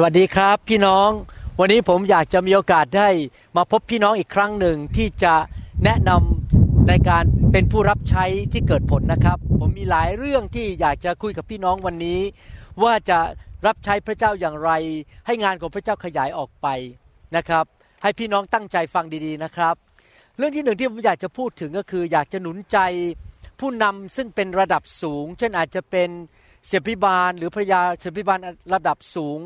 สวัสดีครับพี่น้อง วันนี้ผมอยากจะมีโอกาสได้มาพบพี่น้องอีกครั้งหนึ่งที่จะแนะนำในการเป็นผู้รับใช้ที่เกิดผลนะครับ ผมมีหลายเรื่องที่อยากจะคุยกับพี่น้องวันนี้ ว่าจะรับใช้พระเจ้าอย่างไร ให้งานของพระเจ้าขยายออกไปนะครับ ให้พี่น้องตั้งใจฟังดีๆนะครับ เรื่องที่หนึ่งที่ผมอยากจะพูดถึงก็คือ อยากจะหนุนใจผู้นำซึ่งเป็นระดับสูง เช่นอาจจะเป็นเสียพิบาลหรือภรรยาเสียพิบาลระดับสูง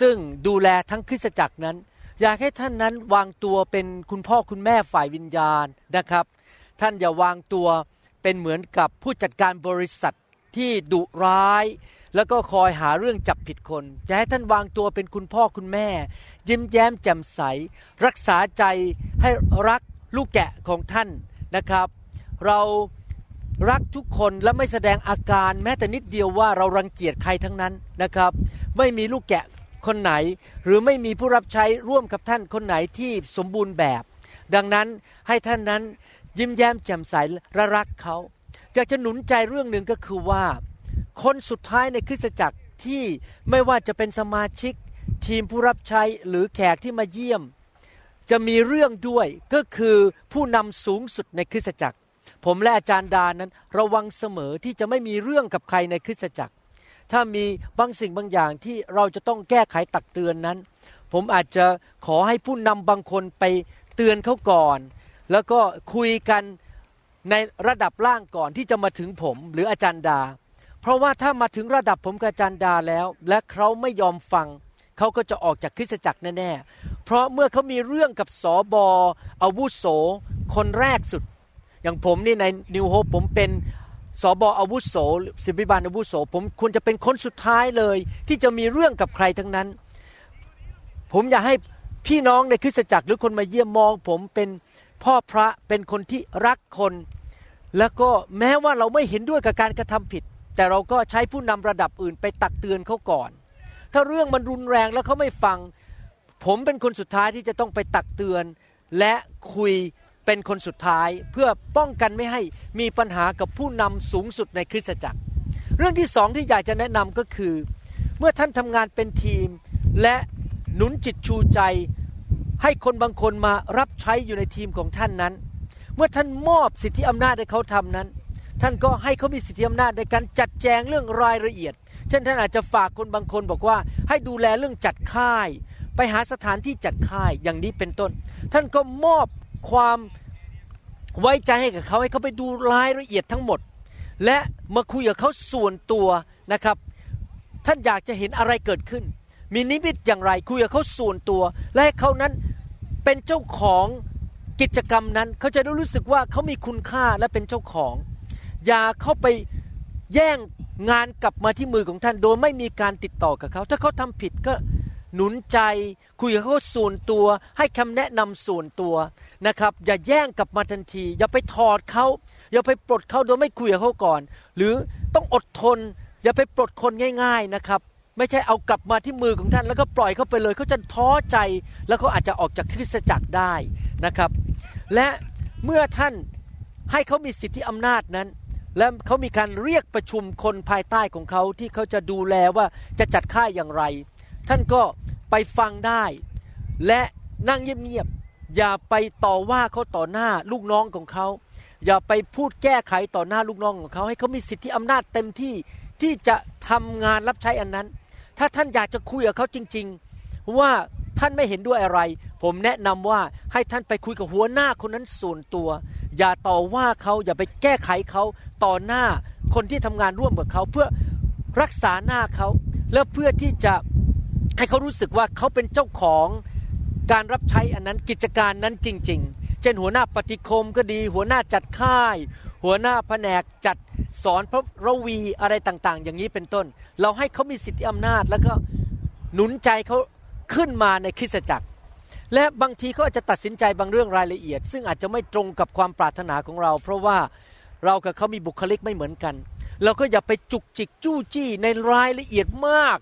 ซึ่งดูแลทั้งคริสตจักรนั้น อยากให้ท่านนั้นวางตัวเป็นคุณพ่อคุณแม่ฝ่ายวิญญาณนะครับ ท่านอย่าวางตัวเป็นเหมือนกับผู้จัดการบริษัทที่ดุร้าย แล้วก็คอยหาเรื่องจับผิดคนอยากให้ท่านวางตัวเป็นคุณพ่อคุณแม่ ยิ้มแย้มแจ่มใส รักษาใจให้รักลูกแกะของท่านนะครับ เรารักทุกคนและไม่แสดงอาการแม้แต่นิดเดียวว่าเรารังเกียจใครทั้งนั้นนะครับ ไม่มีลูกแกะ คนไหน หรือไม่มีผู้รับใช้ร่วมกับท่านคนไหนที่สมบูรณ์แบบ ดังนั้นให้ท่านนั้นยิ้มแย้มแจ่มใสระรักเขาอยากจะหนุนใจเรื่องหนึ่งก็คือว่า คนสุดท้ายในคริสตจักรที่ไม่ว่าจะเป็นสมาชิก ทีมผู้รับใช้หรือแขกที่มาเยี่ยม จะมีเรื่องด้วยก็คือผู้นำสูงสุดในคริสตจักร ผมและอาจารย์ดานั้นระวังเสมอที่จะไม่มีเรื่องกับใครในคริสตจักร ถ้ามีบางสิ่งบางอย่างที่เราจะต้องแก้ไขตักเตือนนั้น ผมอาจจะขอให้ผู้นำบางคนไปเตือนเขาก่อน แล้วก็คุยกันในระดับล่างก่อนที่จะมาถึงผมหรืออาจารย์ดา เพราะว่าถ้ามาถึงระดับผมกับอาจารย์ดาแล้ว และเขาไม่ยอมฟังเขาก็จะออกจากคริสตจักรแน่ๆ เพราะเมื่อเขามีเรื่องกับสอบออาวุโส คนแรกสุด อย่างผมนี่ในนิวโฮปผมเป็น สอบออาวุโสสิบิบาลอาวุโสผมควรจะเป็นคนสุดท้ายเลย ที่จะมีเรื่องกับใครทั้งนั้น ผมอยากให้พี่น้องในคริสตจักรหรือคนมาเยี่ยมมอง ผมเป็นพ่อพระเป็นคนที่รักคน แล้วก็แม้ว่าเราไม่เห็นด้วยกับการกระทำผิด แต่เราก็ใช้ผู้นำระดับอื่นไปตักเตือนเขาก่อน ถ้าเรื่องมันรุนแรงแล้วเขาไม่ฟัง ผมเป็นคนสุดท้ายที่จะต้องไปตักเตือน และคุย เป็นคนสุดท้ายเพื่อป้องกันไม่ให้มีปัญหากับผู้นำสูงสุดในคริสตจักร เรื่องที่สองที่อยากจะแนะนำก็คือ เมื่อท่านทำงานเป็นทีม และหนุนจิตชูใจ ให้คนบางคนมารับใช้อยู่ในทีมของท่านนั้น เมื่อท่านมอบสิทธิอำนาจให้เขาทำนั้น ท่านก็ให้เขามีสิทธิอำนาจในการจัดแจงเรื่องรายละเอียด เช่นท่านอาจจะฝากคนบางคนบอกว่าให้ดูแลเรื่องจัดค่าย ไปหาสถานที่จัดค่ายอย่างนี้เป็นต้น ท่านก็มอบ ความไว้ใจให้กับเขาให้เขาไปดูรายละเอียดทั้งหมด และมาคุยกับเขาส่วนตัวนะครับ ท่านอยากจะเห็นอะไรเกิดขึ้น มีนิมิตอย่างไรคุยกับเขาส่วนตัว และให้เขานั้นเป็นเจ้าของกิจกรรมนั้นเขาจะได้รู้สึกว่าเขามีคุณค่าและเป็นเจ้าของ อย่าเข้าไปแย่งงานกลับมาที่มือของท่านโดยไม่มีการติดต่อกับเขา ถ้าเขาทำผิดก็หนุนใจ คุยกับเขาส่วนตัว ให้คำแนะนำส่วนตัว นะครับอย่าแย่งกลับมาทันที อย่าไปถอดเขาอย่าไปปลดเขาโดยไม่คุยกับเขาก่อน หรือต้องอดทน อย่าไปปลดคนง่าย ๆนะครับ ไม่ใช่เอากลับมาที่มือของท่าน แล้วก็ปล่อยเขาไปเลยเขาจะท้อใจ แล้วเขาอาจจะออกจากคริสตจักรได้นะครับ และเมื่อท่านให้เขามีสิทธิอำนาจนั้น และเขามีการเรียกประชุมคนภายใต้ของเขาที่เขาจะดูแลว่าจะจัดค่ายอย่างไร ท่านก็ไปฟังได้ และนั่งเงียบๆ อย่าไปต่อว่าเขาต่อหน้าลูกน้องของเขา อย่าไปพูดแก้ไขต่อหน้าลูกน้องของเขา ให้เขามีสิทธิอำนาจเต็มที่ที่จะทำงานรับใช้อันนั้น ถ้าท่านอยากจะคุยกับเขาจริง ๆ ว่าท่านไม่เห็นด้วยอะไร ผมแนะนำว่าให้ท่านไปคุยกับหัวหน้าคนนั้นส่วนตัว อย่าต่อว่าเขาอย่าไปแก้ไขเขาต่อหน้าคนที่ทำงานร่วมกับเขาเพื่อรักษาหน้าเขาแล้วเพื่อที่จะให้เขารู้สึกว่าเขาเป็นเจ้าของ การรับใช้อันนั้นกิจการนั้นจริง ๆ เช่นหัวหน้าปฏิคมก็ดี หัวหน้าจัดค่าย หัวหน้าแผนกจัดสอนพระระวีอะไรต่างๆ อย่างนี้เป็นต้น เราให้เขามีสิทธิอำนาจแล้วก็หนุนใจเขาขึ้นมาในคริสตจักร และบางทีเขาอาจจะตัดสินใจบางเรื่องรายละเอียด ซึ่งอาจจะไม่ตรงกับความปรารถนาของเรา เพราะว่าเรากับเขามีบุคลิกไม่เหมือนกัน เราก็อย่าไปจุกจิกจู้จี้ในรายละเอียดมาก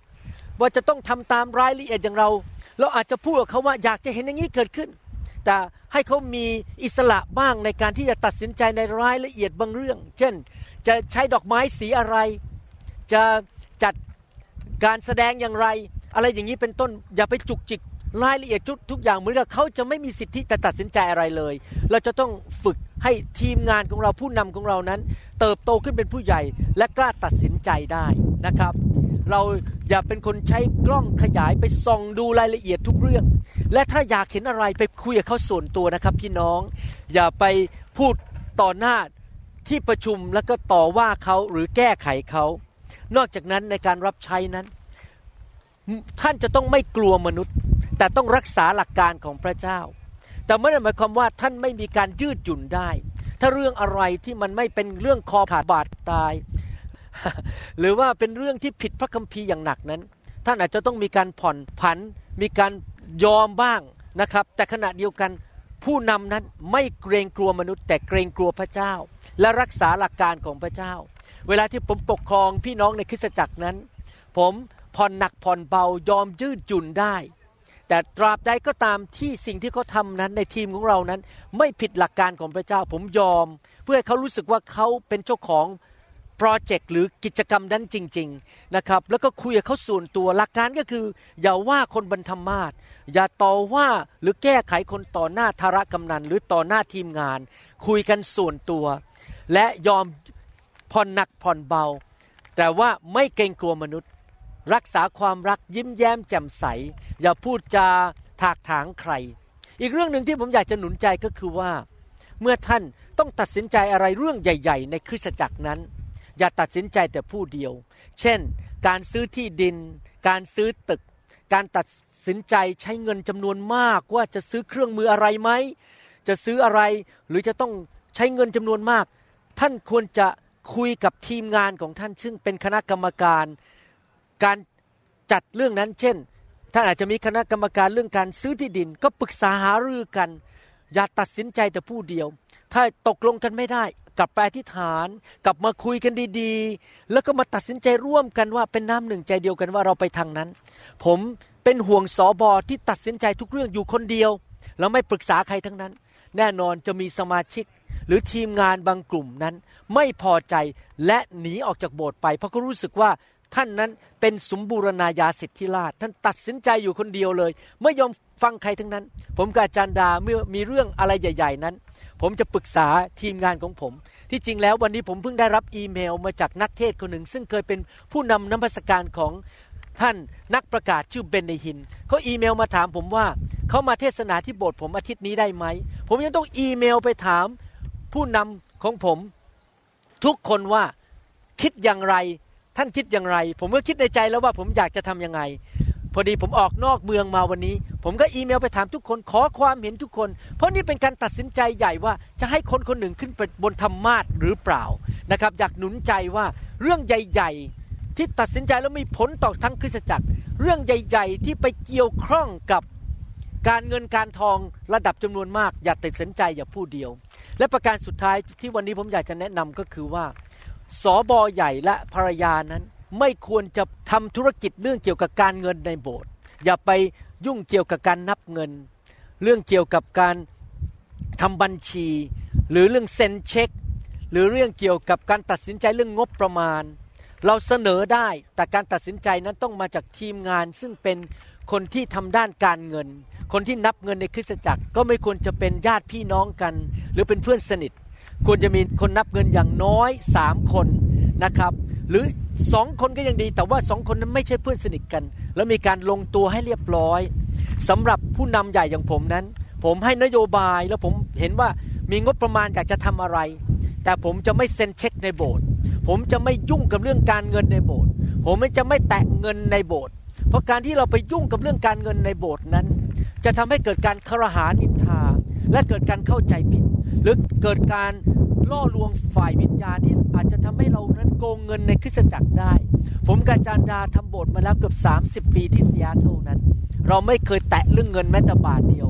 ว่าจะต้องทำตามรายละเอียดอย่างเรา เราอาจจะพูดกับเขาว่าอยากจะเห็นอย่างนี้เกิดขึ้น แต่ให้เขามีอิสระบ้างในการที่จะตัดสินใจในรายละเอียดบางเรื่อง เช่น จะใช้ดอกไม้สีอะไร จะจัดการแสดงอย่างไร อะไรอย่างนี้เป็นต้นอย่าไปจุกจิกรายละเอียดทุกทุกอย่างเหมือนกับเขาจะไม่มีสิทธิแต่ตัดสินใจอะไรเลย เราจะต้องฝึกให้ทีมงานของเราผู้นำของเรานั้น เติบโตขึ้นเป็นผู้ใหญ่และกล้าตัดสินใจได้นะครับ เราอย่าเป็นคนใช้กล้องขยายไปส่องดูรายละเอียดทุกเรื่อง และถ้าอยากเห็นอะไรไปคุยกับเขาส่วนตัวนะครับ พี่น้อง อย่าไปพูดต่อหน้าที่ประชุมแล้วก็ต่อว่าเขาหรือแก้ไขเขา นอกจากนั้นในการรับใช้นั้น ท่านจะต้องไม่กลัวมนุษย์ แต่ต้องรักษาหลักการของพระเจ้า แต่ไม่ได้หมายความว่าท่านไม่มีการยืดหยุ่นได้ ถ้าเรื่องอะไรที่มันไม่เป็นเรื่องคอขาดบาดตาย หรือว่าเป็นเรื่องที่ผิดพระคัมภีร์อย่างหนักนั้น ท่านอาจจะต้องมีการผ่อนผัน มีการยอมบ้างนะครับ แต่ขณะเดียวกันผู้นำนั้นไม่เกรงกลัวมนุษย์ แต่เกรงกลัวพระเจ้า และรักษาหลักการของพระเจ้า เวลาที่ผมปกครองพี่น้องในคริสตจักรนั้น ผมผ่อนหนักผ่อนเบายอมยืดหยุ่นได้ แต่ตราบใดก็ตามที่สิ่งที่เขาทำนั้นในทีมของเรานั้น ไม่ผิดหลักการของพระเจ้า ผมยอม เพื่อให้เขารู้สึกว่าเขาเป็นเจ้าของ โปรเจกต์หรือกิจกรรมนั้นจริง ๆนะครับ แล้วก็คุยกับเขาส่วนตัวหลักการก็คือ อย่าว่าคนบรรทมาศอย่าต่อว่าหรือแก้ไขคนต่อหน้าธารกำนัน หรือต่อหน้าทีมงาน คุยกันส่วนตัว และยอมผ่อนหนักผ่อนเบา แต่ว่าไม่เกรงกลัวมนุษย์ รักษาความรักยิ้มแย้มแจ่มใส อย่าพูดจาถากถางใคร อีกเรื่องหนึ่งที่ผมอยากจะหนุนใจก็คือว่า เมื่อท่านต้องตัดสินใจอะไรเรื่องใหญ่ ๆ ในคริสตจักรนั้น อย่าตัดสินใจแต่ผู้เดียว เช่น การซื้อที่ดิน การซื้อตึก การตัดสินใจใช้เงินจำนวนมากว่าจะซื้อเครื่องมืออะไรไหม จะซื้ออะไรหรือจะต้องใช้เงินจำนวนมาก ท่านควรจะคุยกับทีมงานของท่าน ซึ่งเป็นคณะกรรมการ การจัดเรื่องนั้นเช่น ท่านอาจจะมีคณะกรรมการเรื่องการซื้อที่ดิน ก็ปรึกษาหารือกัน อย่าตัดสินใจแต่ผู้เดียว ถ้าตกลงกันไม่ได้ กลับไปอธิฐาน กลับมาคุยกันดีๆ แล้วก็มาตัดสินใจร่วมกันว่าเป็นน้ำหนึ่งใจเดียวกันว่าเราไปทางนั้น ผมเป็นห่วงสอบอที่ตัดสินใจทุกเรื่องอยู่คนเดียว แล้วไม่ปรึกษาใครทั้งนั้น แน่นอนจะมีสมาชิกหรือทีมงานบางกลุ่มนั้น ไม่พอใจและหนีออกจากโบสถ์ไป เพราะเขารู้สึกว่าท่านนั้นเป็นสมบูรณาญาสิทธิราชท่านตัดสินใจอยู่คนเดียวเลย ไม่ยอมฟังใครทั้งนั้น ผมกับอาจารย์ดาเมื่อมีเรื่องอะไรใหญ่ ๆ นั้น ผมจะปรึกษาทีมงานของผม ที่จริงแล้ววันนี้ผมเพิ่งได้รับอีเมลมาจากนักเทศคนหนึ่ง ซึ่งเคยเป็นผู้นำน้ำพัสการของท่านนักประกาศชื่อเบนเนฮินเขาอีเมลมาถามผมว่าเขามาเทศนาที่โบสถ์ผมอาทิตย์นี้ได้ไหม ผมยังต้องอีเมลไปถามผู้นำของผม ทุกคนว่าคิดอย่างไร ท่านคิดอย่างไร ผมก็คิดในใจแล้วว่าผมอยากจะทํำยังไง พอดีผมออกนอกเมืองมาวันนี้ ผมก็อีเมลไปถามทุกคนขอความเห็นทุกคน เพราะนี่เป็นการตัดสินใจใหญ่ว่าจะให้คนคนหนึ่งขึ้นไปบนธรรมาทหรือเปล่านะครับ อยากหนุนใจว่าเรื่องใหญ่ๆ ที่ตัดสินใจแล้วมีผลต่อทั้งคริสตจักร เรื่องใหญ่ ๆ ที่ไปเกี่ยวข้องกับการเงินการทองระดับจำนวนมาก อย่าตัดสินใจอย่าพูดเดียว และประการสุดท้ายที่วันนี้ผมอยากจะแนะนำก็คือว่าสอบอใหญ่และภรรยานั้น ไม่ควรจะทำธุรกิจเรื่องเกี่ยวกับการเงินในโบสถ์อย่าไปยุ่งเกี่ยวกับการนับเงิน เรื่องเกี่ยวกับการทำบัญชี หรือเรื่องเซ็นเช็ค หรือเรื่องเกี่ยวกับการตัดสินใจเรื่องงบประมาณ เราเสนอได้แต่การตัดสินใจนั้นต้องมาจากทีมงาน ซึ่งเป็นคนที่ทำด้านการเงิน คนที่นับเงินในคริสตจักรก็ไม่ควรจะเป็นญาติพี่น้องกัน หรือเป็นเพื่อนสนิท ควรจะมีคนนับเงินอย่างน้อยสามคนนะครับ หรือ สองคนก็ยังดี แต่ว่าสองคนนั้นไม่ใช่เพื่อนสนิทกัน แล้วมีการลงตัวให้เรียบร้อยสำหรับผู้นำใหญ่อย่างผมนั้น ผมให้นโยบายแล้วผมเห็นว่ามีงบประมาณอยากจะทำอะไร แต่ผมจะไม่เซ็นเช็คในโบสถ์ผมจะไม่ยุ่งกับเรื่องการเงินในโบสถ์ผมจะไม่แตะเงินในโบสถ์เพราะการที่เราไปยุ่งกับเรื่องการเงินในโบสถ์นั้น จะทำให้เกิดการคารหานินทา และเกิดการเข้าใจผิด หรือเกิดการ ล่อลวงฝ่ายวิญญาณที่อาจจะทำให้เรานั้นโกงเงินในคริสตจักรได้ ผมกับอาจารดาทำโบสถ์มาแล้วเกือบ 30 ปีที่ซีแอตเทลนั้น เราไม่เคยแตะเรื่องเงินแม้แต่บาทเดียว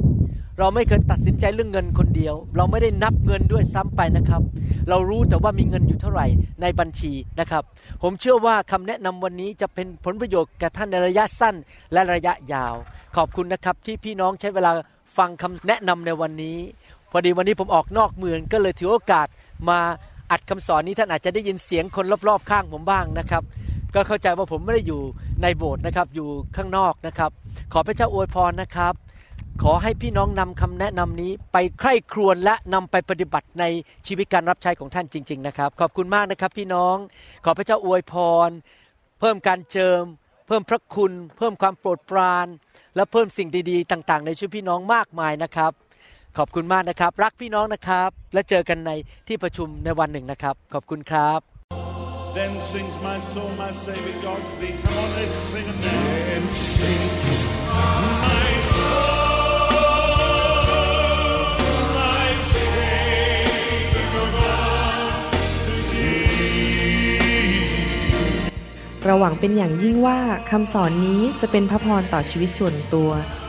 เราไม่เคยตัดสินใจเรื่องเงินคนเดียว เราไม่ได้นับเงินด้วยซ้ำไปนะครับ เรารู้แต่ว่ามีเงินอยู่เท่าไหร่ในบัญชีนะครับ ผมเชื่อว่าคำแนะนำวันนี้จะเป็นผลประโยชน์แก่ท่านในระยะสั้นและระยะยาว ขอบคุณนะครับที่พี่น้องใช้เวลาฟังคำแนะนำในวันนี้พอดีวันนี้ผมออกนอกเมืองก็เลยถือโอกาส มาอัดคำสอนนี้ท่านอาจจะได้ยินเสียงคนรอบๆข้างผมบ้างนะครับ ก็เข้าใจว่าผมไม่ได้อยู่ในโบสถ์นะครับอยู่ข้างนอกนะครับ ขอพระเจ้าอวยพรนะครับ ขอให้พี่น้องนำคำแนะนำนี้ไปใคร่ครวญและนำไปปฏิบัติในชีวิตการรับใช้ของท่านจริง ๆ นะครับ ขอบคุณมากนะครับพี่น้องขอพระเจ้าอวยพร เพิ่มการเจิม เพิ่มพระคุณ เพิ่มความโปรดปราน และเพิ่มสิ่งดีๆ ต่าง ๆ ในชีวิตพี่น้องมากมายนะครับ ขอบคุณมากนะครับ รักพี่น้องนะครับ และเจอกันในที่ประชุมในวันหนึ่งนะครับ ขอบคุณครับ Then sings my soul, my Savior God to thee. Come on, let's sing it now. Then sings my soul, my Savior God to thee. เราหวังเป็นอย่างยิ่งว่าคำสอนนี้จะเป็นพระพรต่อชีวิตส่วนตัว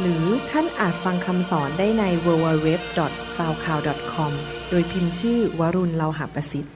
หรือท่านอาจฟังคำสอนได้ใน www.soundcloud.com โดยพิมพ์ชื่อวรุณเลาหาประสิทธิ์